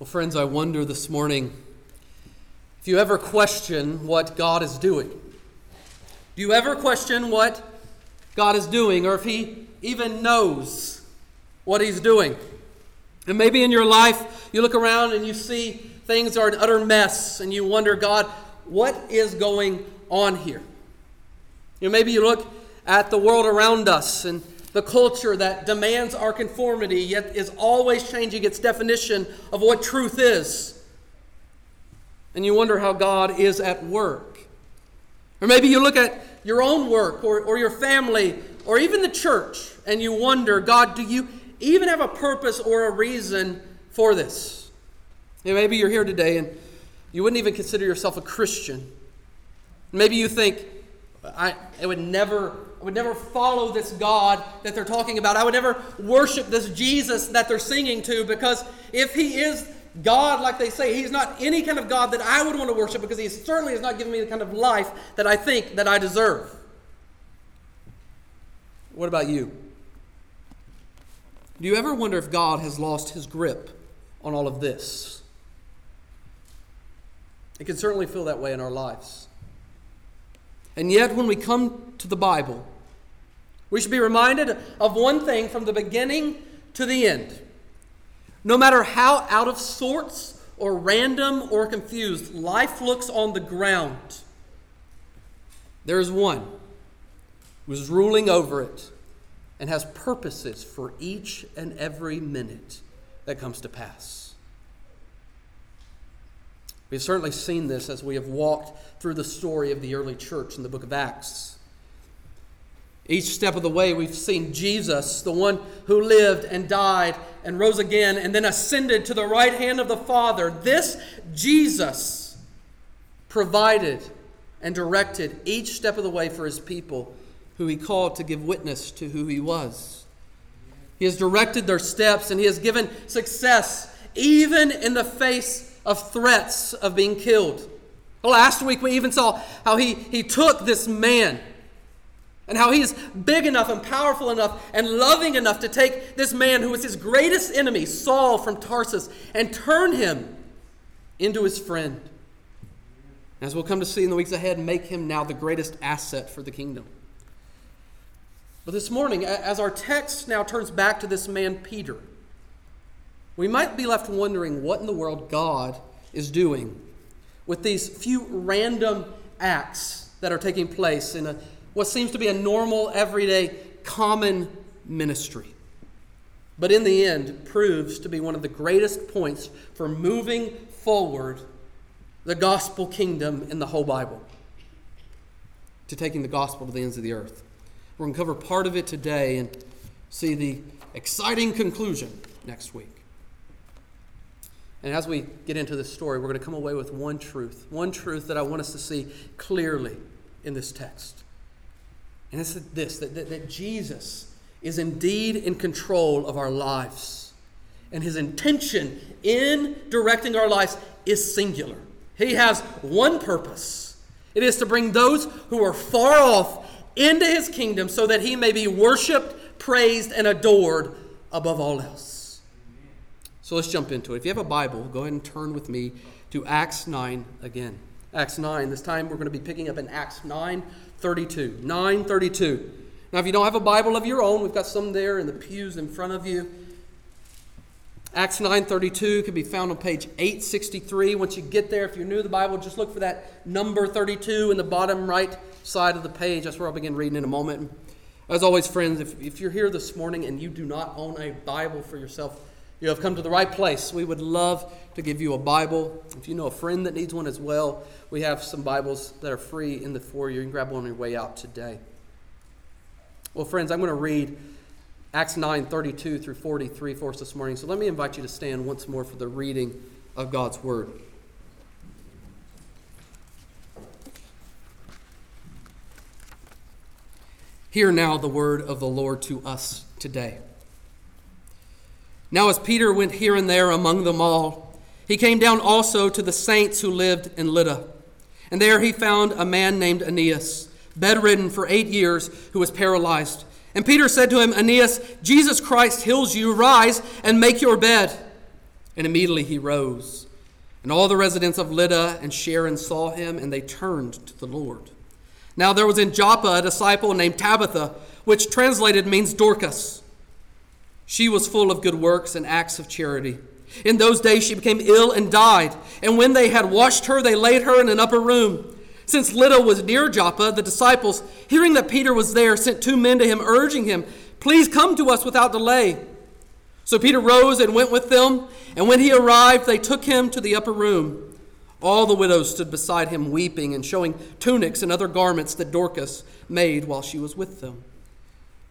Well, friends, I wonder this morning if you ever question what God is doing. Do you ever question what God is doing, or if He even knows what He's doing? And maybe in your life, you look around and you see things are an utter mess, and you wonder, God, what is going on here? You know, maybe you look at the world around us and the culture that demands our conformity, yet is always changing its definition of what truth is. And you wonder how God is at work. Or maybe you look at your own work or, or your family or even the church and you wonder, God, do you even have a purpose or a reason for this? Know, maybe you're here today and you wouldn't even consider yourself a Christian. Maybe you think, I, I would never I would never follow this God that they're talking about. I would never worship this Jesus that they're singing to because if he is God, like they say, he's not any kind of God that I would want to worship because he certainly has not given me the kind of life that I think that I deserve. What about you? Do you ever wonder if God has lost his grip on all of this? It can certainly feel that way in our lives. And yet, when we come to the Bible, we should be reminded of one thing from the beginning to the end. No matter how out of sorts or random or confused life looks on the ground, there is one who is ruling over it and has purposes for each and every minute that comes to pass. We've certainly seen this as we have walked through the story of the early church in the book of Acts. Each step of the way, we've seen Jesus, the one who lived and died and rose again and then ascended to the right hand of the Father. This Jesus provided and directed each step of the way for his people, who he called to give witness to who he was. He has directed their steps and he has given success even in the face of threats of being killed. Last week, we even saw how he, he took this man and how he is big enough and powerful enough and loving enough to take this man who was his greatest enemy, Saul from Tarsus, and turn him into his friend. As we'll come to see in the weeks ahead, make him now the greatest asset for the kingdom. But this morning, as our text now turns back to this man, Peter, we might be left wondering what in the world God is doing with these few random acts that are taking place in a, what seems to be a normal, everyday, common ministry. But in the end, proves to be one of the greatest points for moving forward the gospel kingdom in the whole Bible, to taking the gospel to the ends of the earth. We're going to cover part of it today and see the exciting conclusion next week. And as we get into this story, we're going to come away with one truth, one truth that I want us to see clearly in this text. And it's this that, that, that Jesus is indeed in control of our lives. And his intention in directing our lives is singular. He has one purpose it is to bring those who are far off into his kingdom so that he may be worshiped, praised, and adored above all else. So let's jump into it. If you have a Bible, go ahead and turn with me to Acts 9 again. Acts 9. This time we're going to be picking up in Acts 9 32. 9 32. Now, if you don't have a Bible of your own, we've got some there in the pews in front of you. Acts 9:32 can be found on page 863. Once you get there, if you're new to the Bible, just look for that number 32 in the bottom right side of the page. That's where I'll begin reading in a moment. As always, friends, if, if you're here this morning and you do not own a Bible for yourself, you have come to the right place. We would love to give you a Bible. If you know a friend that needs one as well, we have some Bibles that are free in the foyer. You can grab one on your way out today. Well, friends, I'm going to read Acts 9 32 through 43 for us this morning. So let me invite you to stand once more for the reading of God's Word. Hear now the word of the Lord to us today. Now, as Peter went here and there among them all, he came down also to the saints who lived in Lydda. And there he found a man named Aeneas, bedridden for eight years, who was paralyzed. And Peter said to him, Aeneas, Jesus Christ heals you. Rise and make your bed. And immediately he rose. And all the residents of Lydda and Sharon saw him, and they turned to the Lord. Now there was in Joppa a disciple named Tabitha, which translated means Dorcas. She was full of good works and acts of charity. In those days she became ill and died. And when they had washed her, they laid her in an upper room. Since Lydda was near Joppa, the disciples, hearing that Peter was there, sent two men to him, urging him, Please come to us without delay. So Peter rose and went with them, and when he arrived, they took him to the upper room. All the widows stood beside him, weeping and showing tunics and other garments that Dorcas made while she was with them.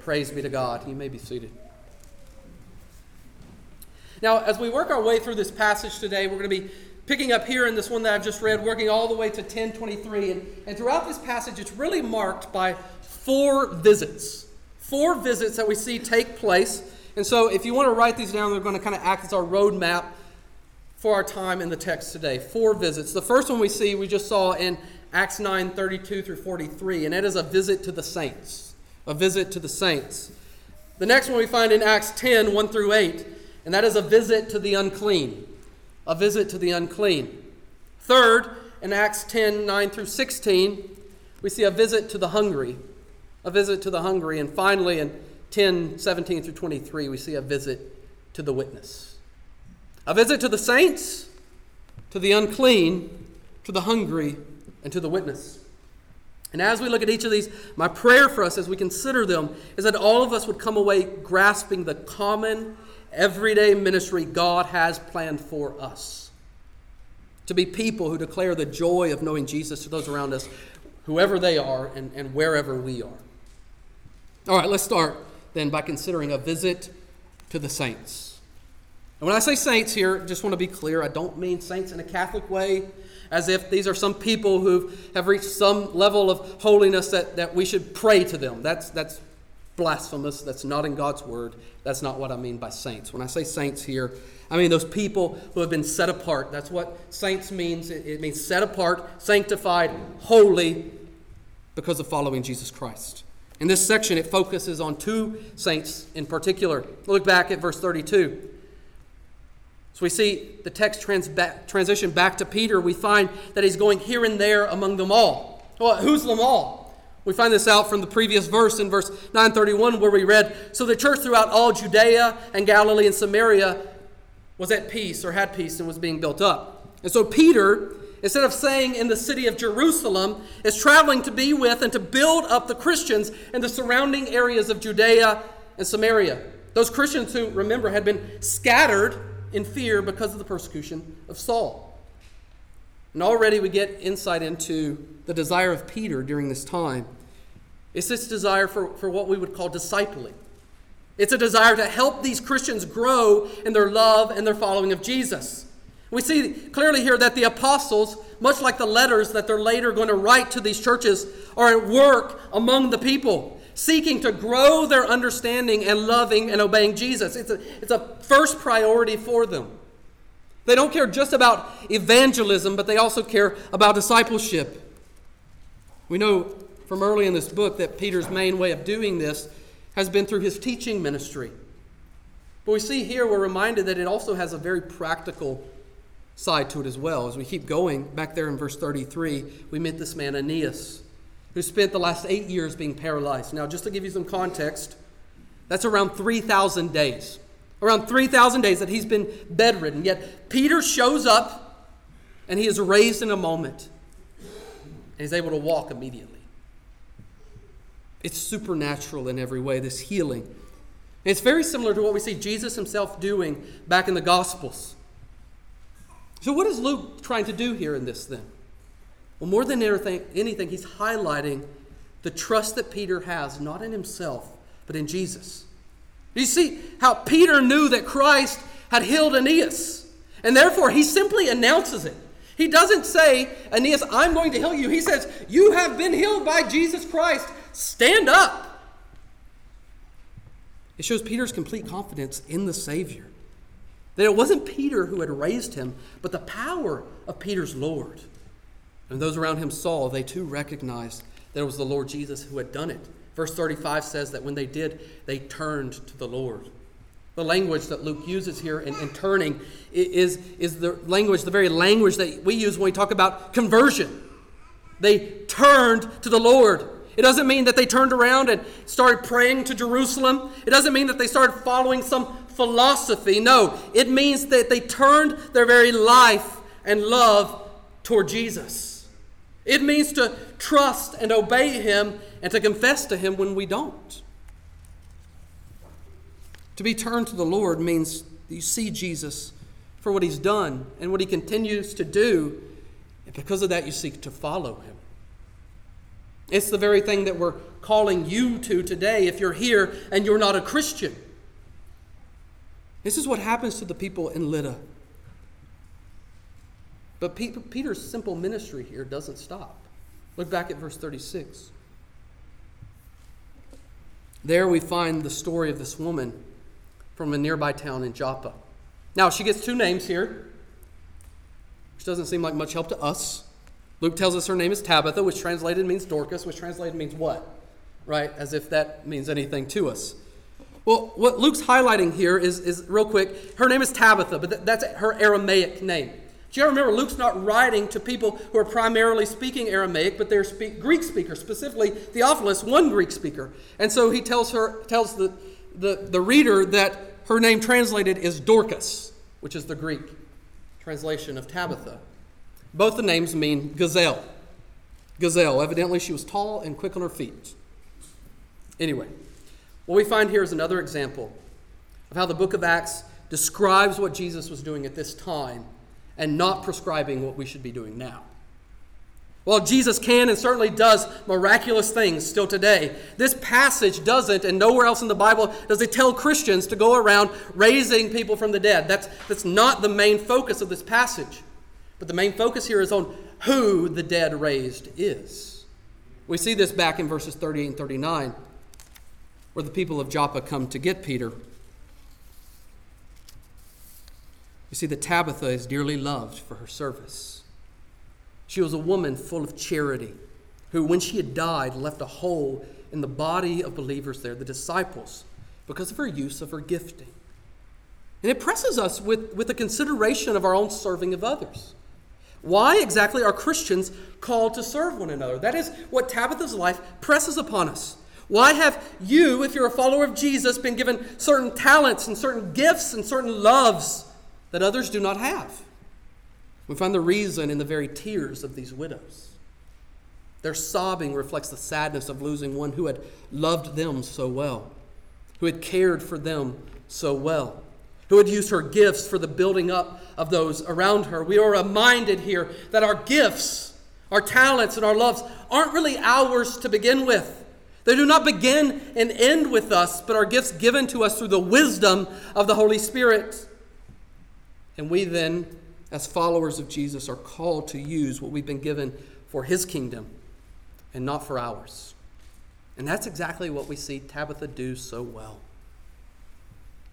Praise be to God. You may be seated. Now, as we work our way through this passage today, we're going to be picking up here in this one that I've just read, working all the way to 1023. And, and throughout this passage, it's really marked by four visits four visits that we see take place. And so, if you want to write these down, they're going to kind of act as our roadmap for our time in the text today. Four visits. The first one we see, we just saw in Acts 9 32 through 43, and that is a visit to the saints. A visit to the saints. The next one we find in Acts 10 1 through 8, and that is a visit to the unclean. A visit to the unclean. Third, in Acts 10 9 through 16, we see a visit to the hungry a visit to the hungry. And finally, in 10 17 through 23, we see a visit to the witness. A visit to the saints, to the unclean, to the hungry, and to the witness. And as we look at each of these, my prayer for us as we consider them is that all of us would come away grasping the common, everyday ministry God has planned for us. To be people who declare the joy of knowing Jesus to those around us, whoever they are and, and wherever we are. All right, let's start then by considering a visit to the saints. And when I say saints here, just want to be clear, I don't mean saints in a Catholic way, as if these are some people who have reached some level of holiness that, that we should pray to them. That's, that's blasphemous. That's not in God's word. That's not what I mean by saints. When I say saints here, I mean those people who have been set apart. That's what saints means. It, it means set apart, sanctified, holy because of following Jesus Christ. In this section, it focuses on two saints in particular. Look back at verse 32. So we see the text trans- back, transition back to Peter. We find that he's going here and there among them all. Well, who's them all? We find this out from the previous verse in verse 931 where we read, So the church throughout all Judea and Galilee and Samaria was at peace or had peace and was being built up. And so Peter instead of saying in the city of Jerusalem, is traveling to be with and to build up the Christians in the surrounding areas of Judea and Samaria. Those Christians who, remember, had been scattered in fear because of the persecution of Saul. And already we get insight into the desire of Peter during this time. It's this desire for, for what we would call discipling. It's a desire to help these Christians grow in their love and their following of Jesus. We see clearly here that the apostles, much like the letters that they're later going to write to these churches, are at work among the people, seeking to grow their understanding and loving and obeying Jesus. It's a, it's a first priority for them. They don't care just about evangelism, but they also care about discipleship. We know from early in this book that Peter's main way of doing this has been through his teaching ministry. But we see here, we're reminded that it also has a very practical side to it as well. As we keep going, back there in verse 33, we meet this man, Aeneas, who spent the last eight years being paralyzed. Now, just to give you some context, that's around 3,000 days. Around 3,000 days that he's been bedridden. Yet Peter shows up and he is raised in a moment. And he's able to walk immediately. It's supernatural in every way, this healing. And it's very similar to what we see Jesus himself doing back in the Gospels. So, what is Luke trying to do here in this then? Well, more than anything, he's highlighting the trust that Peter has, not in himself, but in Jesus. You see how Peter knew that Christ had healed Aeneas. And therefore, he simply announces it. He doesn't say, Aeneas, I'm going to heal you. He says, You have been healed by Jesus Christ. Stand up. It shows Peter's complete confidence in the Savior. That it wasn't Peter who had raised him, but the power of Peter's Lord. And those around him saw, they too recognized that it was the Lord Jesus who had done it. Verse 35 says that when they did, they turned to the Lord. The language that Luke uses here in, in turning is, is the language, the very language that we use when we talk about conversion. They turned to the Lord. It doesn't mean that they turned around and started praying to Jerusalem. It doesn't mean that they started following some philosophy. No, it means that they turned their very life and love toward Jesus. It means to trust and obey Him and to confess to Him when we don't. To be turned to the Lord means you see Jesus for what He's done and what He continues to do, and because of that, you seek to follow Him. It's the very thing that we're calling you to today if you're here and you're not a Christian. This is what happens to the people in Lydda. But Peter's simple ministry here doesn't stop. Look back at verse 36. There we find the story of this woman from a nearby town in Joppa. Now, she gets two names here, which doesn't seem like much help to us. Luke tells us her name is Tabitha, which translated means Dorcas, which translated means what? Right? As if that means anything to us. Well, what Luke's highlighting here is, is real quick, her name is Tabitha, but that's her Aramaic name. Do you remember Luke's not writing to people who are primarily speaking Aramaic, but they're speak, Greek speakers, specifically Theophilus, one Greek speaker. And so he tells her, tells the, the, the reader that her name translated is Dorcas, which is the Greek translation of Tabitha. Both the names mean gazelle. Gazelle. Evidently, she was tall and quick on her feet. Anyway, what we find here is another example of how the book of Acts describes what Jesus was doing at this time and not prescribing what we should be doing now. While Jesus can and certainly does miraculous things still today, this passage doesn't, and nowhere else in the Bible does it tell Christians to go around raising people from the dead. That's, that's not the main focus of this passage. But the main focus here is on who the dead raised is. We see this back in verses 38 and 39, where the people of Joppa come to get Peter. You see that Tabitha is dearly loved for her service. She was a woman full of charity who, when she had died, left a hole in the body of believers there, the disciples, because of her use of her gifting. And it presses us with, with the consideration of our own serving of others. Why exactly are Christians called to serve one another? That is what Tabitha's life presses upon us. Why have you, if you're a follower of Jesus, been given certain talents and certain gifts and certain loves? That others do not have. We find the reason in the very tears of these widows. Their sobbing reflects the sadness of losing one who had loved them so well, who had cared for them so well, who had used her gifts for the building up of those around her. We are reminded here that our gifts, our talents, and our loves aren't really ours to begin with. They do not begin and end with us, but are gifts given to us through the wisdom of the Holy Spirit. And we then, as followers of Jesus, are called to use what we've been given for his kingdom and not for ours. And that's exactly what we see Tabitha do so well.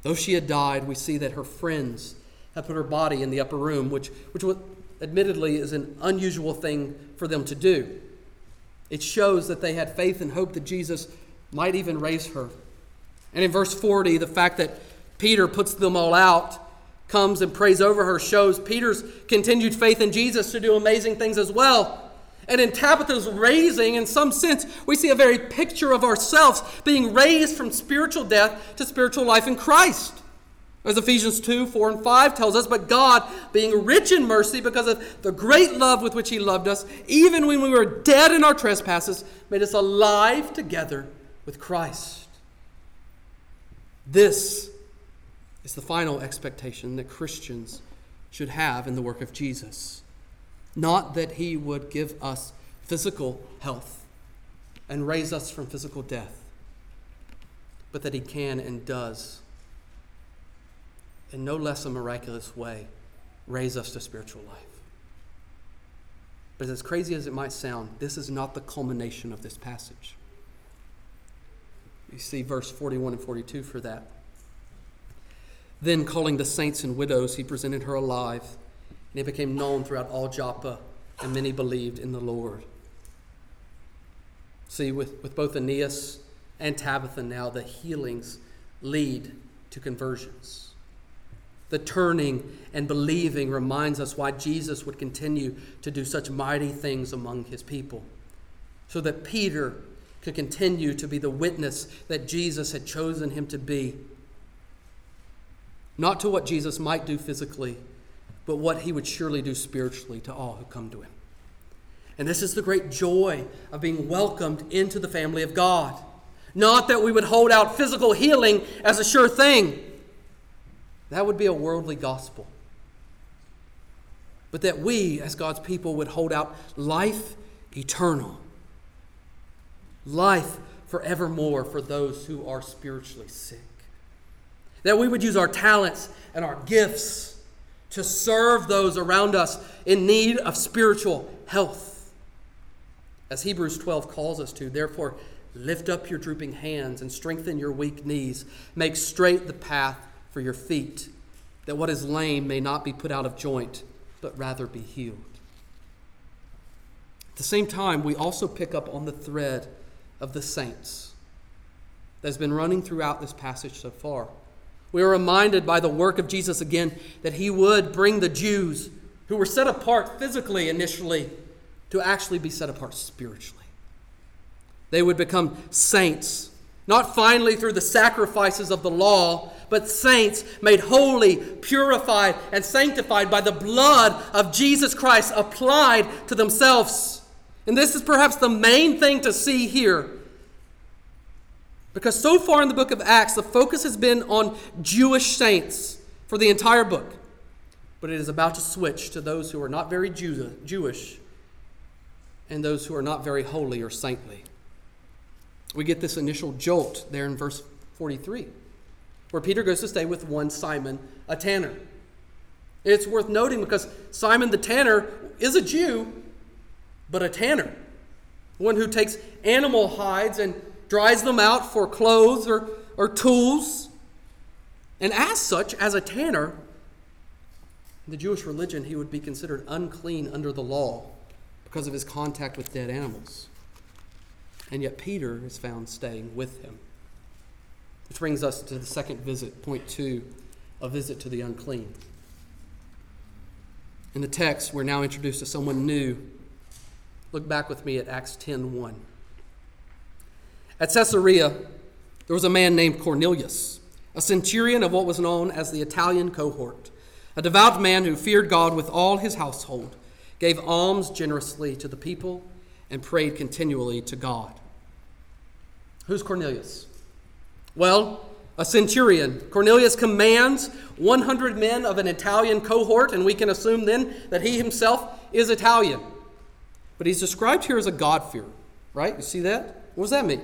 Though she had died, we see that her friends have put her body in the upper room, which, which admittedly is an unusual thing for them to do. It shows that they had faith and hope that Jesus might even raise her. And in verse 40, the fact that Peter puts them all out comes and prays over her shows Peter's continued faith in Jesus to do amazing things as well. And in Tabitha's raising, in some sense, we see a very picture of ourselves being raised from spiritual death to spiritual life in Christ. As Ephesians 2 4 and 5 tells us, but God, being rich in mercy because of the great love with which He loved us, even when we were dead in our trespasses, made us alive together with Christ. This is the final expectation that Christians should have in the work of Jesus. Not that he would give us physical health and raise us from physical death, but that he can and does, in no less a miraculous way, raise us to spiritual life. But as crazy as it might sound, this is not the culmination of this passage. You see verse 41 and 42 for that. Then, calling the saints and widows, he presented her alive, and it became known throughout all Joppa, and many believed in the Lord. See, with, with both Aeneas and Tabitha now, the healings lead to conversions. The turning and believing reminds us why Jesus would continue to do such mighty things among his people, so that Peter could continue to be the witness that Jesus had chosen him to be. Not to what Jesus might do physically, but what he would surely do spiritually to all who come to him. And this is the great joy of being welcomed into the family of God. Not that we would hold out physical healing as a sure thing, that would be a worldly gospel. But that we, as God's people, would hold out life eternal, life forevermore for those who are spiritually sick. That we would use our talents and our gifts to serve those around us in need of spiritual health. As Hebrews 12 calls us to, therefore, lift up your drooping hands and strengthen your weak knees. Make straight the path for your feet, that what is lame may not be put out of joint, but rather be healed. At the same time, we also pick up on the thread of the saints that's been running throughout this passage so far. We are reminded by the work of Jesus again that he would bring the Jews who were set apart physically initially to actually be set apart spiritually. They would become saints, not finally through the sacrifices of the law, but saints made holy, purified, and sanctified by the blood of Jesus Christ applied to themselves. And this is perhaps the main thing to see here. Because so far in the book of Acts, the focus has been on Jewish saints for the entire book. But it is about to switch to those who are not very Jewish and those who are not very holy or saintly. We get this initial jolt there in verse 43, where Peter goes to stay with one Simon, a tanner. It's worth noting because Simon the tanner is a Jew, but a tanner, one who takes animal hides and dries them out for clothes or, or tools. And as such, as a tanner, in the Jewish religion, he would be considered unclean under the law because of his contact with dead animals. And yet Peter is found staying with him. Which brings us to the second visit, point two, a visit to the unclean. In the text, we're now introduced to someone new. Look back with me at Acts 10 1. At Caesarea, there was a man named Cornelius, a centurion of what was known as the Italian cohort, a devout man who feared God with all his household, gave alms generously to the people and prayed continually to God. Who's Cornelius? Well, a centurion. Cornelius commands 100 men of an Italian cohort, and we can assume then that he himself is Italian. But he's described here as a God-fearer, right? You see that? What does that mean?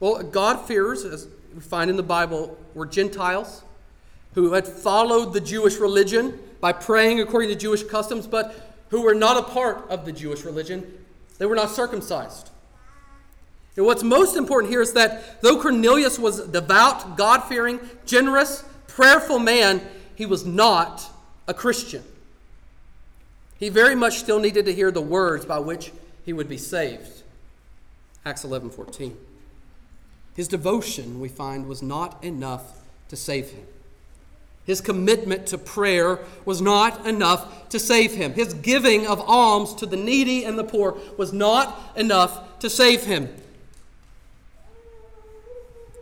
Well, God-fearers, as we find in the Bible, were Gentiles who had followed the Jewish religion by praying according to Jewish customs, but who were not a part of the Jewish religion they were not circumcised. And what's most important here is that though Cornelius was a devout, God fearing, generous, prayerful man, he was not a Christian. He very much still needed to hear the words by which he would be saved. Acts 11 14. His devotion, we find, was not enough to save him. His commitment to prayer was not enough to save him. His giving of alms to the needy and the poor was not enough to save him.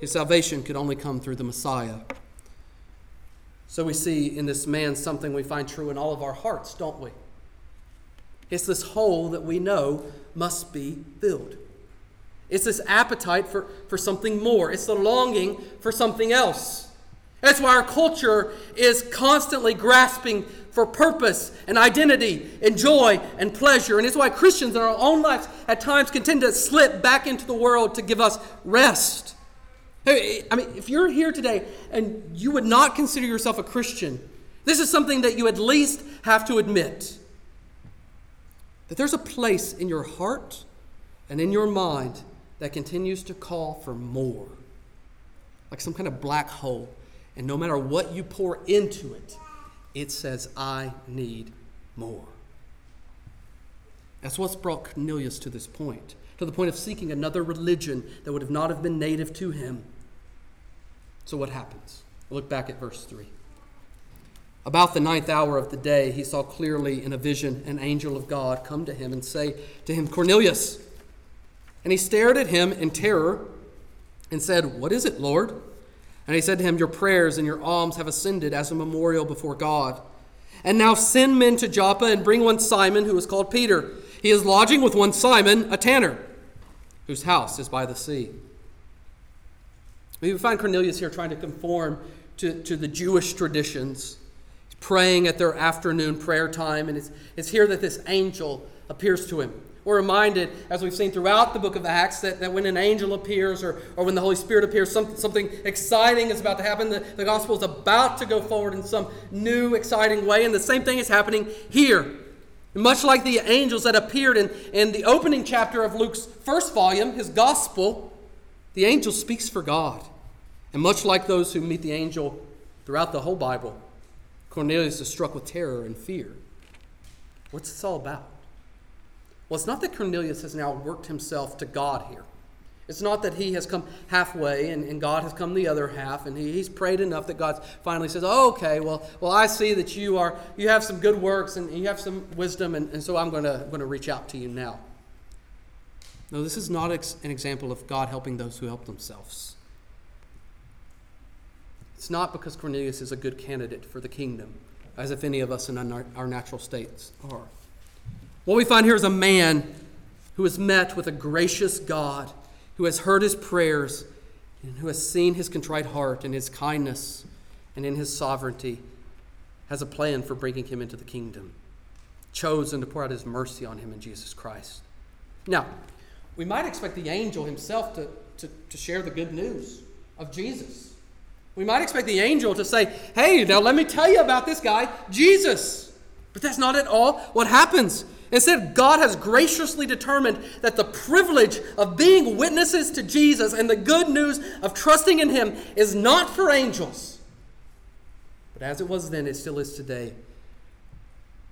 His salvation could only come through the Messiah. So we see in this man something we find true in all of our hearts, don't we? It's this hole that we know must be filled. It's this appetite for, for something more. It's the longing for something else. That's why our culture is constantly grasping for purpose and identity and joy and pleasure. And it's why Christians in our own lives at times can tend to slip back into the world to give us rest. I mean, if you're here today and you would not consider yourself a Christian, This is something that you at least have to admit that there's a place in your heart and in your mind that continues to call for more, like some kind of black hole. And no matter what you pour into it, it says, I need more. That's what's brought Cornelius to this point, to the point of seeking another religion that would have not have been native to him. So what happens? Look back at verse 3. About the ninth hour of the day, he saw clearly in a vision an angel of God come to him and say to him, Cornelius. And he stared at him in terror and said, What is it, Lord? And he said to him, Your prayers and your alms have ascended as a memorial before God. And now send men to Joppa and bring one Simon, who is called Peter. He is lodging with one Simon, a tanner, whose house is by the sea. We find Cornelius here trying to conform to, to the Jewish traditions. He's praying at their afternoon prayer time, and it's, it's here that this angel appears to him. We're reminded, as we've seen throughout the book of Acts, that, that when an angel appears or, or when the Holy Spirit appears, some, something exciting is about to happen. The, the gospel is about to go forward in some new, exciting way. And the same thing is happening here. Much like the angels that appeared in, in the opening chapter of Luke's first volume, his gospel, the angel speaks for God. And much like those who meet the angel throughout the whole Bible, Cornelius is struck with terror and fear. What's this all about? Well, it's not that Cornelius has now worked himself to God here. It's not that he has come halfway and, and God has come the other half and he, he's prayed enough that God finally says, oh, okay, well, well, I see that you are you have some good works and you have some wisdom, and, and so I'm gonna, gonna reach out to you now. No, this is not an example of God helping those who help themselves. It's not because Cornelius is a good candidate for the kingdom, as if any of us in our natural states are. What we find here is a man who has met with a gracious God who has heard his prayers and who has seen his contrite heart and his kindness and in his sovereignty has a plan for bringing him into the kingdom, chosen to pour out his mercy on him in Jesus Christ. Now, we might expect the angel himself to, to, to share the good news of Jesus. We might expect the angel to say, Hey, now let me tell you about this guy, Jesus. But that's not at all what happens. Instead, God has graciously determined that the privilege of being witnesses to Jesus and the good news of trusting in Him is not for angels. But as it was then, it still is today.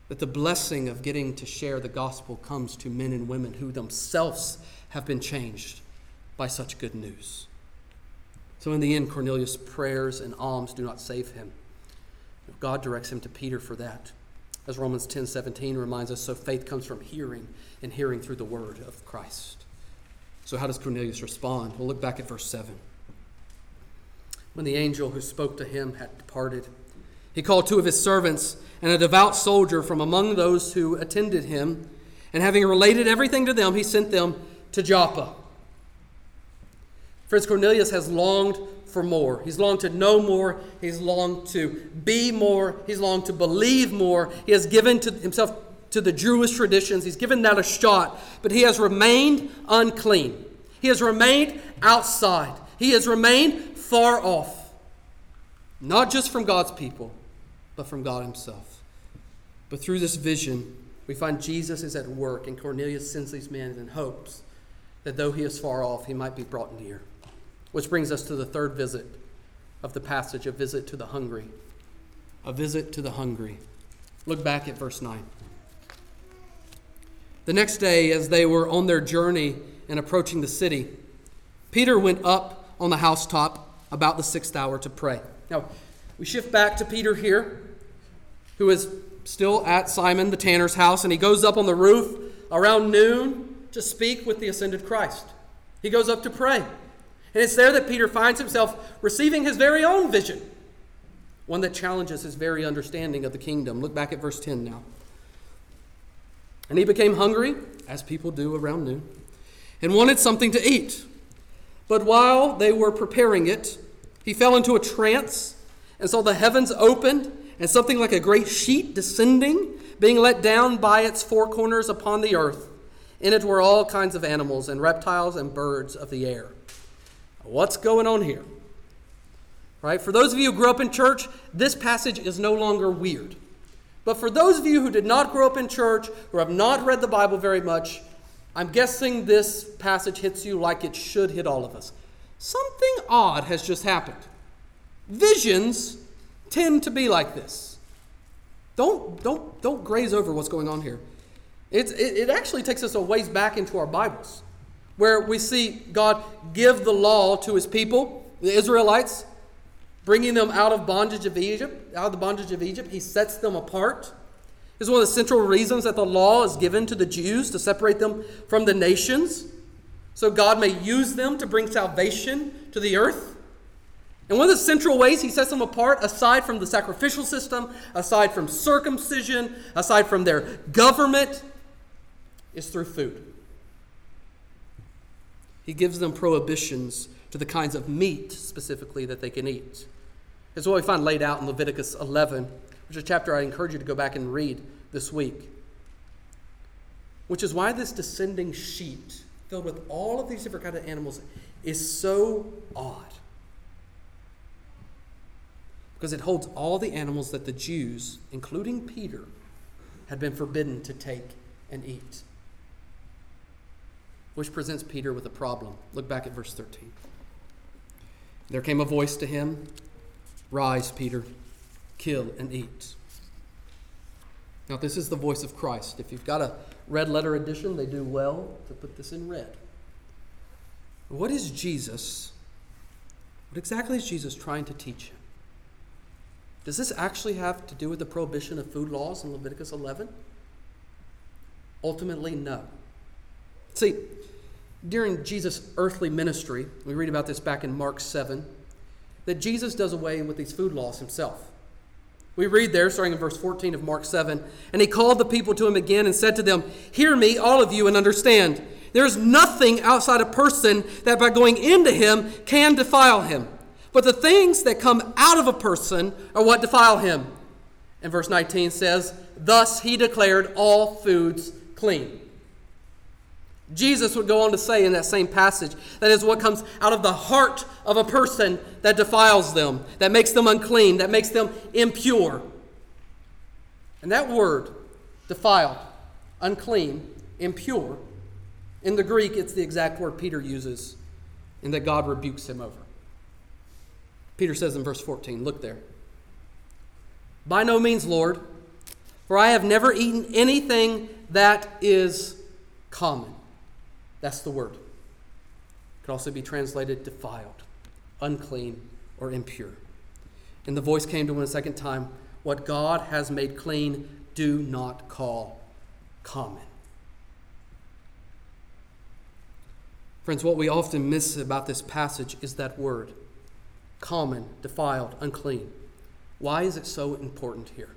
That the blessing of getting to share the gospel comes to men and women who themselves have been changed by such good news. So, in the end, Cornelius' prayers and alms do not save him. God directs him to Peter for that. As Romans 10 17 reminds us, so faith comes from hearing, and hearing through the word of Christ. So, how does Cornelius respond? We'll look back at verse 7. When the angel who spoke to him had departed, he called two of his servants and a devout soldier from among those who attended him, and having related everything to them, he sent them to Joppa. Friends, Cornelius has longed for more. He's longed to know more. He's longed to be more. He's longed to believe more. He has given to himself to the Jewish traditions. He's given that a shot, but he has remained unclean. He has remained outside. He has remained far off. Not just from God's people, but from God himself. But through this vision, we find Jesus is at work, and Cornelius sends these men in hopes that though he is far off, he might be brought near. Which brings us to the third visit of the passage a visit to the hungry. A visit to the hungry. Look back at verse 9. The next day, as they were on their journey and approaching the city, Peter went up on the housetop about the sixth hour to pray. Now, we shift back to Peter here, who is still at Simon the tanner's house, and he goes up on the roof around noon to speak with the ascended Christ. He goes up to pray. And it's there that Peter finds himself receiving his very own vision, one that challenges his very understanding of the kingdom. Look back at verse 10 now. And he became hungry, as people do around noon, and wanted something to eat. But while they were preparing it, he fell into a trance and saw the heavens opened and something like a great sheet descending, being let down by its four corners upon the earth. In it were all kinds of animals and reptiles and birds of the air. What's going on here? Right? For those of you who grew up in church, this passage is no longer weird. But for those of you who did not grow up in church, or have not read the Bible very much, I'm guessing this passage hits you like it should hit all of us. Something odd has just happened. Visions tend to be like this. Don't, don't, don't graze over what's going on here. It's, it, it actually takes us a ways back into our Bibles, where we see God give the law to his people, the Israelites, bringing them out of bondage of Egypt, out of the bondage of Egypt. He sets them apart. Is one of the central reasons that the law is given to the Jews to separate them from the nations, so God may use them to bring salvation to the earth. And one of the central ways he sets them apart, aside from the sacrificial system, aside from circumcision, aside from their government, is through food. He gives them prohibitions to the kinds of meat specifically that they can eat. It's what we find laid out in Leviticus 11, which is a chapter I encourage you to go back and read this week. Which is why this descending sheet, filled with all of these different kinds of animals, is so odd. Because it holds all the animals that the Jews, including Peter, had been forbidden to take and eat which presents Peter with a problem. Look back at verse 13. There came a voice to him Rise, Peter, kill and eat. Now, this is the voice of Christ. If you've got a red letter edition, they do well to put this in red. What is Jesus? What exactly is Jesus trying to teach him? Does this actually have to do with the prohibition of food laws in Leviticus 11? Ultimately, no. See, during Jesus' earthly ministry, we read about this back in Mark 7, that Jesus does away with these food laws himself. We read there, starting in verse 14 of Mark 7, and he called the people to him again and said to them, Hear me, all of you, and understand. There is nothing outside a person that by going into him can defile him. But the things that come out of a person are what defile him. And verse 19 says, Thus he declared all foods clean. Jesus would go on to say in that same passage that is what comes out of the heart of a person that defiles them, that makes them unclean, that makes them impure. And that word, defiled, unclean, impure, in the Greek, it's the exact word Peter uses and that God rebukes him over. Peter says in verse 14, look there. By no means, Lord, for I have never eaten anything that is common. That's the word. It could also be translated defiled, unclean, or impure. And the voice came to him a second time What God has made clean, do not call common. Friends, what we often miss about this passage is that word common, defiled, unclean. Why is it so important here?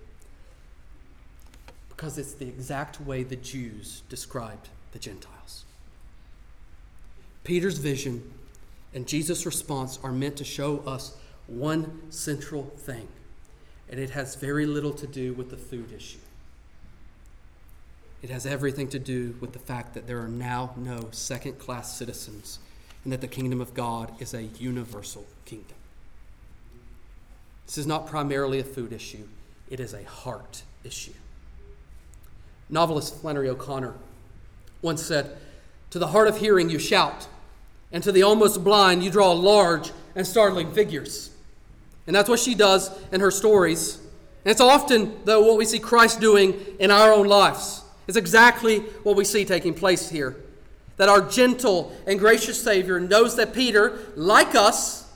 Because it's the exact way the Jews described the Gentiles. Peter's vision and Jesus' response are meant to show us one central thing, and it has very little to do with the food issue. It has everything to do with the fact that there are now no second class citizens and that the kingdom of God is a universal kingdom. This is not primarily a food issue, it is a heart issue. Novelist Flannery O'Connor once said, To the hard of hearing you shout, and to the almost blind, you draw large and startling figures. And that's what she does in her stories. And it's often, though, what we see Christ doing in our own lives. It's exactly what we see taking place here. That our gentle and gracious Savior knows that Peter, like us,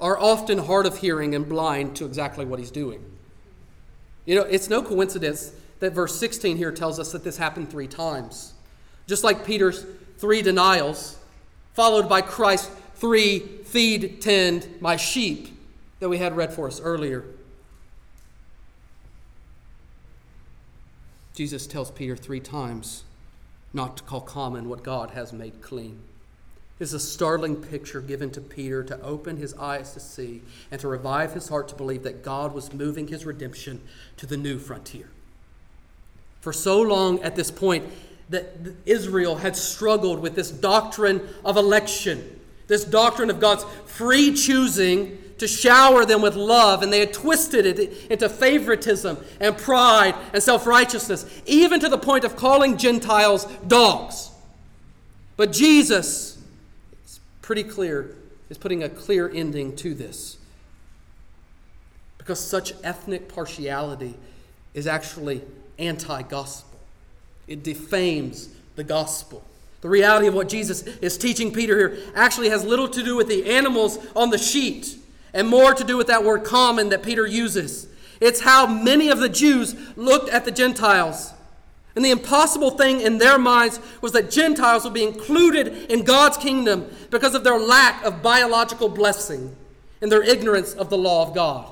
are often hard of hearing and blind to exactly what he's doing. You know, it's no coincidence that verse 16 here tells us that this happened three times. Just like Peter's three denials, followed by Christ three feed, tend my sheep that we had read for us earlier. Jesus tells Peter three times not to call common what God has made clean. This is a startling picture given to Peter to open his eyes to see and to revive his heart to believe that God was moving his redemption to the new frontier. For so long at this point, that Israel had struggled with this doctrine of election, this doctrine of God's free choosing to shower them with love, and they had twisted it into favoritism and pride and self righteousness, even to the point of calling Gentiles dogs. But Jesus, it's pretty clear, is putting a clear ending to this. Because such ethnic partiality is actually anti gospel, it defames the gospel. The reality of what Jesus is teaching Peter here actually has little to do with the animals on the sheet and more to do with that word common that Peter uses. It's how many of the Jews looked at the Gentiles. And the impossible thing in their minds was that Gentiles would be included in God's kingdom because of their lack of biological blessing and their ignorance of the law of God.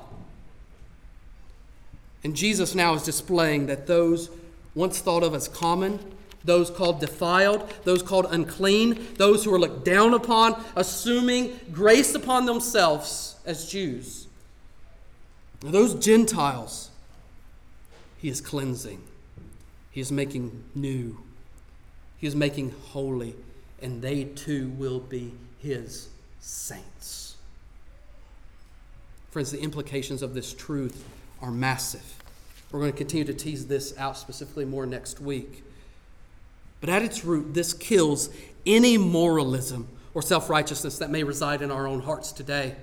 And Jesus now is displaying that those once thought of as common those called defiled, those called unclean, those who are looked down upon, assuming grace upon themselves as Jews. Those Gentiles, he is cleansing, he is making new, he is making holy, and they too will be his saints. Friends, the implications of this truth are massive. We're going to continue to tease this out specifically more next week. But at its root, this kills any moralism or self righteousness that may reside in our own hearts today.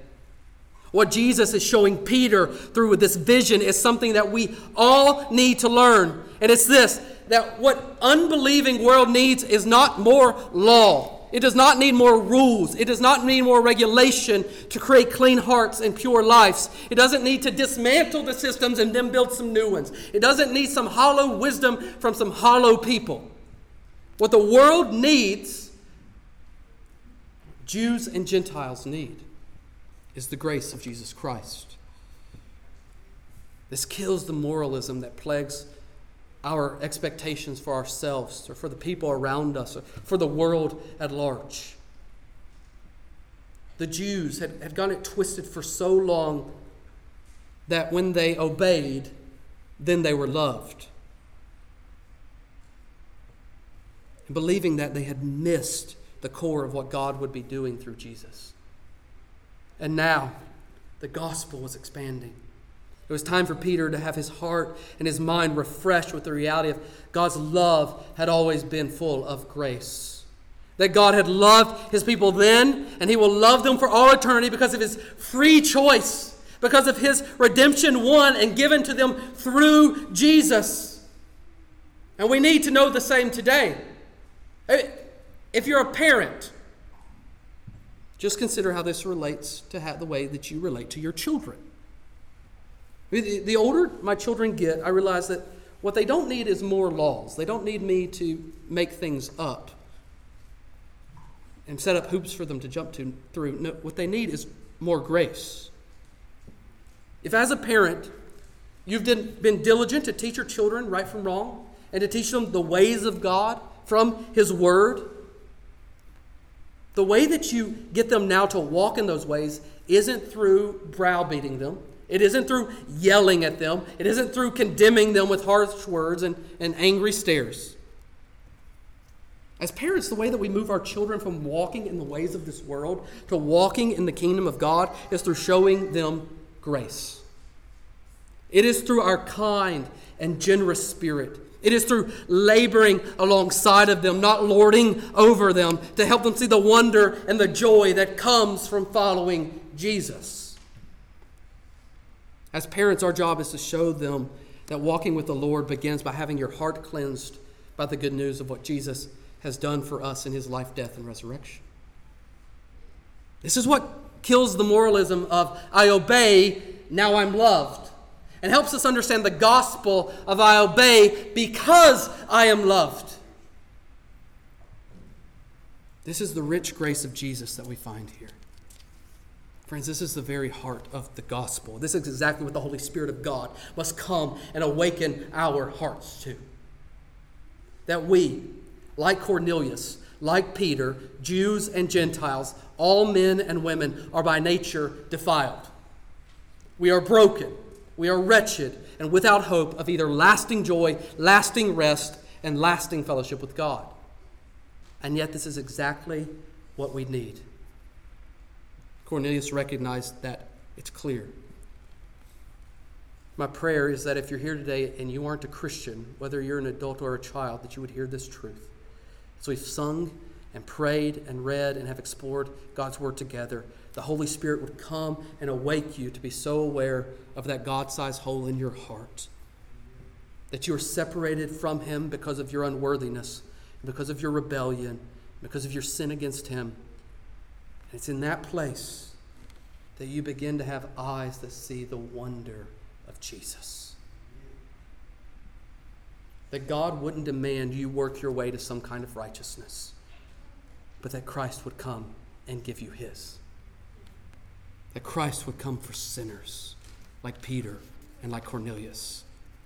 What Jesus is showing Peter through this vision is something that we all need to learn. And it's this that what unbelieving world needs is not more law. It does not need more rules. It does not need more regulation to create clean hearts and pure lives. It doesn't need to dismantle the systems and then build some new ones. It doesn't need some hollow wisdom from some hollow people. What the world needs, Jews and Gentiles need, is the grace of Jesus Christ. This kills the moralism that plagues our expectations for ourselves or for the people around us or for the world at large. The Jews had, had gotten it twisted for so long that when they obeyed, then they were loved. and believing that they had missed the core of what God would be doing through Jesus. And now, the gospel was expanding. It was time for Peter to have his heart and his mind refreshed with the reality of God's love had always been full of grace. That God had loved his people then, and he will love them for all eternity because of his free choice, because of his redemption won and given to them through Jesus. And we need to know the same today. If you're a parent, just consider how this relates to the way that you relate to your children. The older my children get, I realize that what they don't need is more laws. They don't need me to make things up and set up hoops for them to jump to through. No, what they need is more grace. If, as a parent, you've been diligent to teach your children right from wrong and to teach them the ways of God, from His Word, the way that you get them now to walk in those ways isn't through browbeating them. It isn't through yelling at them. It isn't through condemning them with harsh words and, and angry stares. As parents, the way that we move our children from walking in the ways of this world to walking in the kingdom of God is through showing them grace. It is through our kind and generous spirit it is through laboring alongside of them, not lording over them, to help them see the wonder and the joy that comes from following Jesus. As parents, our job is to show them that walking with the Lord begins by having your heart cleansed by the good news of what Jesus has done for us in his life, death, and resurrection. This is what kills the moralism of, I obey, now I'm loved and helps us understand the gospel of I obey because I am loved. This is the rich grace of Jesus that we find here. Friends, this is the very heart of the gospel. This is exactly what the Holy Spirit of God must come and awaken our hearts to. That we, like Cornelius, like Peter, Jews and Gentiles, all men and women are by nature defiled. We are broken. We are wretched and without hope of either lasting joy, lasting rest, and lasting fellowship with God. And yet, this is exactly what we need. Cornelius recognized that It's clear. My prayer is that if you're here today and you aren't a Christian, whether you're an adult or a child, that you would hear this truth. So we've sung and prayed and read and have explored God's Word together. The Holy Spirit would come and awake you to be so aware of that God sized hole in your heart. That you are separated from Him because of your unworthiness, because of your rebellion, because of your sin against Him. It's in that place that you begin to have eyes that see the wonder of Jesus. That God wouldn't demand you work your way to some kind of righteousness, but that Christ would come and give you His. That Christ would come for sinners like Peter and like Cornelius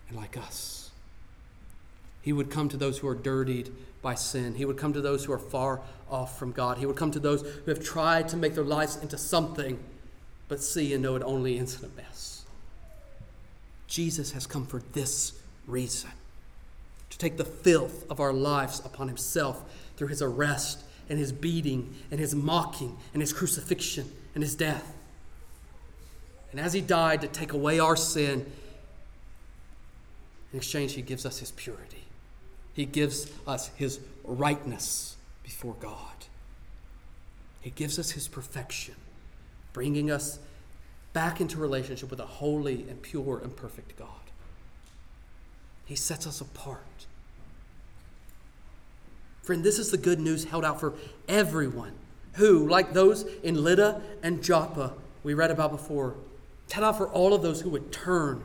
and like us. He would come to those who are dirtied by sin. He would come to those who are far off from God. He would come to those who have tried to make their lives into something, but see and know it only in a mess. Jesus has come for this reason to take the filth of our lives upon himself through his arrest and his beating and his mocking and his crucifixion and his death. And as he died to take away our sin, in exchange, he gives us his purity. He gives us his rightness before God. He gives us his perfection, bringing us back into relationship with a holy and pure and perfect God. He sets us apart. Friend, this is the good news held out for everyone who, like those in Lydda and Joppa we read about before, held out for all of those who would turn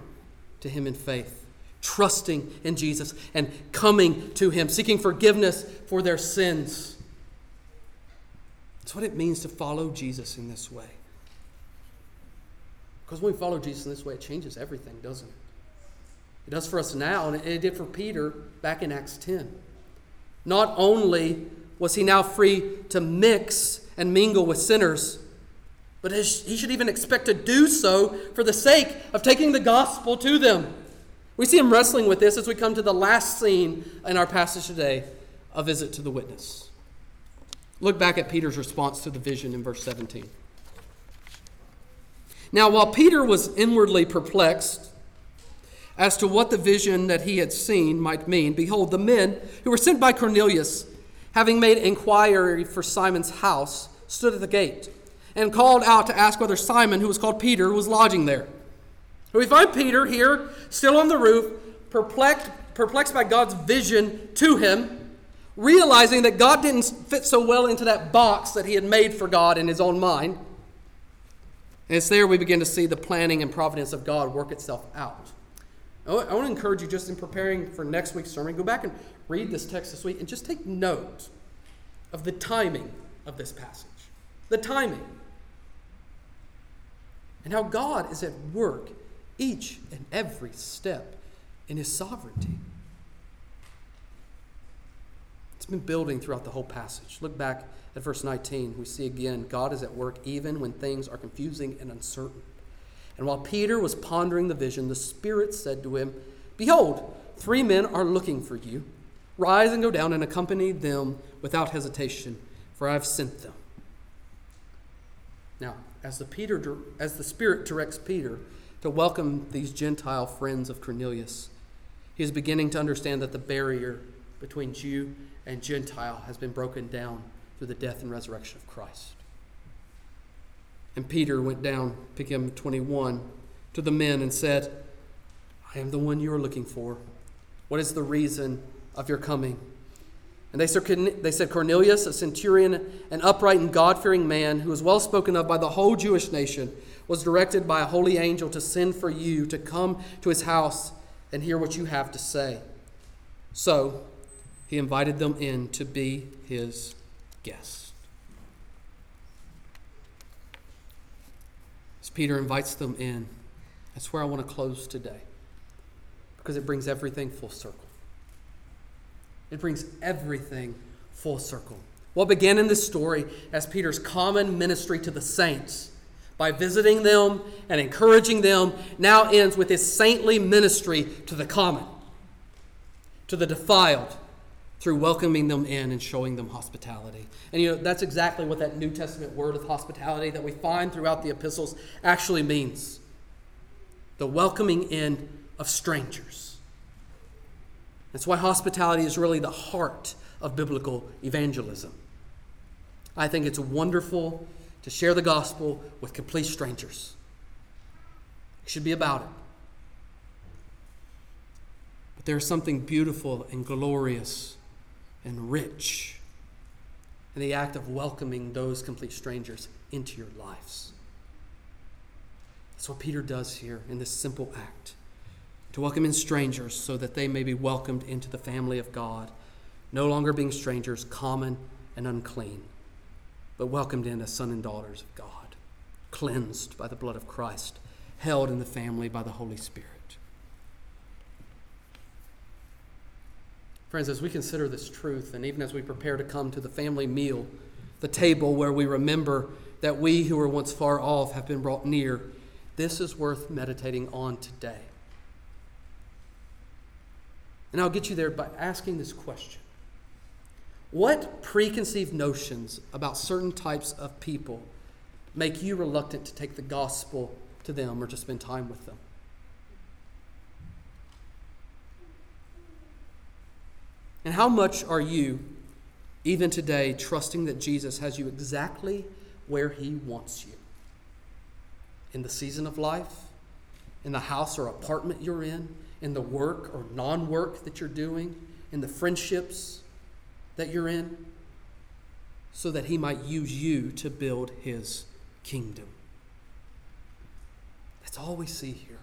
to Him in faith, trusting in Jesus and coming to Him, seeking forgiveness for their sins. That's what it means to follow Jesus in this way. Because when we follow Jesus in this way, it changes everything, doesn't it? It does for us now, and it did for Peter back in Acts 10. Not only was he now free to mix and mingle with sinners, but he should even expect to do so for the sake of taking the gospel to them. We see him wrestling with this as we come to the last scene in our passage today a visit to the witness. Look back at Peter's response to the vision in verse 17. Now, while Peter was inwardly perplexed as to what the vision that he had seen might mean, behold, the men who were sent by Cornelius, having made inquiry for Simon's house, stood at the gate and called out to ask whether Simon, who was called Peter, was lodging there. We find Peter here, still on the roof, perplexed, perplexed by God's vision to him, realizing that God didn't fit so well into that box that he had made for God in his own mind. And it's there we begin to see the planning and providence of God work itself out. I want to encourage you just in preparing for next week's sermon, go back and read this text this week and just take note of the timing of this passage. The timing. And how God is at work each and every step in his sovereignty. It's been building throughout the whole passage. Look back at verse 19, we see again God is at work even when things are confusing and uncertain. And while Peter was pondering the vision, the Spirit said to him, Behold, three men are looking for you. Rise and go down and accompany them without hesitation, for I have sent them. Now, as the, Peter, as the Spirit directs Peter to welcome these Gentile friends of Cornelius, he is beginning to understand that the barrier between Jew and Gentile has been broken down through the death and resurrection of Christ. And Peter went down, picking up 21, to the men and said, I am the one you are looking for. What is the reason of your coming? And they said, Cornelius, a centurion, an upright and God fearing man who was well spoken of by the whole Jewish nation, was directed by a holy angel to send for you to come to his house and hear what you have to say. So he invited them in to be his guest. As Peter invites them in, that's where I want to close today because it brings everything full circle. It brings everything full circle. What began in this story as Peter's common ministry to the saints by visiting them and encouraging them now ends with his saintly ministry to the common, to the defiled, through welcoming them in and showing them hospitality. And you know, that's exactly what that New Testament word of hospitality that we find throughout the epistles actually means the welcoming in of strangers. That's why hospitality is really the heart of biblical evangelism. I think it's wonderful to share the gospel with complete strangers. It should be about it. But there's something beautiful and glorious and rich in the act of welcoming those complete strangers into your lives. That's what Peter does here in this simple act to welcome in strangers so that they may be welcomed into the family of God, no longer being strangers, common and unclean, but welcomed in as sons and daughters of God, cleansed by the blood of Christ, held in the family by the Holy Spirit. Friends, as we consider this truth, and even as we prepare to come to the family meal, the table where we remember that we who were once far off have been brought near, this is worth meditating on today. And I'll get you there by asking this question What preconceived notions about certain types of people make you reluctant to take the gospel to them or to spend time with them? And how much are you, even today, trusting that Jesus has you exactly where He wants you? In the season of life, in the house or apartment you're in, in the work or non work that you're doing, in the friendships that you're in, so that He might use you to build His kingdom. That's all we see here.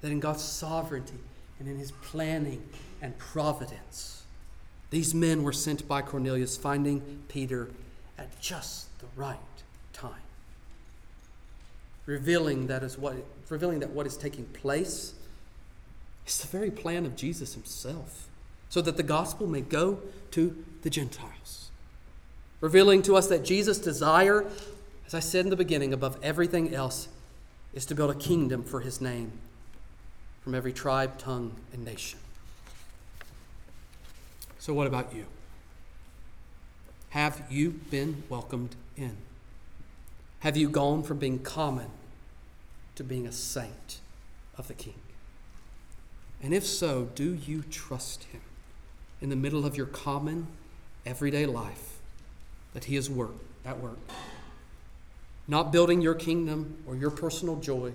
That in God's sovereignty and in His planning and providence. These men were sent by Cornelius, finding Peter at just the right time, revealing that is what revealing that what is taking place is the very plan of Jesus himself, so that the gospel may go to the Gentiles. Revealing to us that Jesus' desire, as I said in the beginning, above everything else, is to build a kingdom for his name from every tribe, tongue, and nation. So, what about you? Have you been welcomed in? Have you gone from being common to being a saint of the King? And if so, do you trust Him in the middle of your common, everyday life that He is work, at work? Not building your kingdom or your personal joy,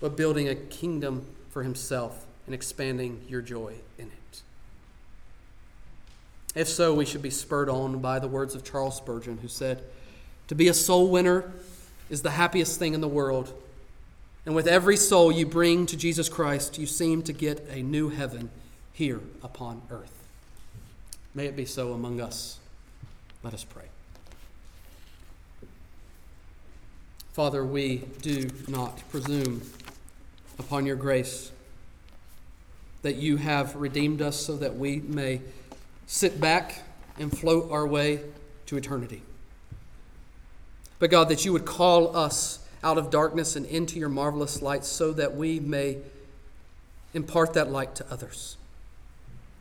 but building a kingdom for Himself and expanding your joy in it. If so, we should be spurred on by the words of Charles Spurgeon, who said, To be a soul winner is the happiest thing in the world. And with every soul you bring to Jesus Christ, you seem to get a new heaven here upon earth. May it be so among us. Let us pray. Father, we do not presume upon your grace that you have redeemed us so that we may sit back and float our way to eternity. But God, that you would call us out of darkness and into your marvelous light so that we may impart that light to others.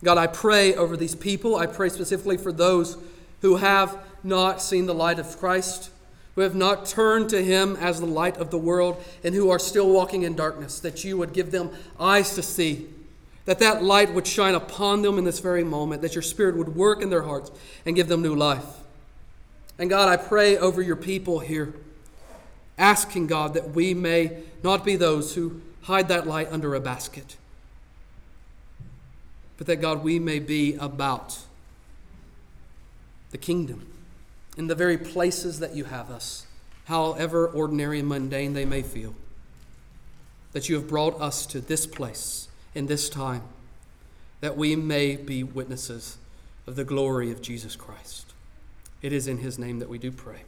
God, I pray over these people. I pray specifically for those who have not seen the light of Christ, who have not turned to Him as the light of the world, and who are still walking in darkness, that you would give them eyes to see that that light would shine upon them in this very moment, that your Spirit would work in their hearts and give them new life. And God, I pray over your people here, asking God that we may not be those who hide that light under a basket, but that God, we may be about the kingdom in the very places that you have us, however ordinary and mundane they may feel. That you have brought us to this place in this time that we may be witnesses of the glory of Jesus Christ. It is in his name that we do pray.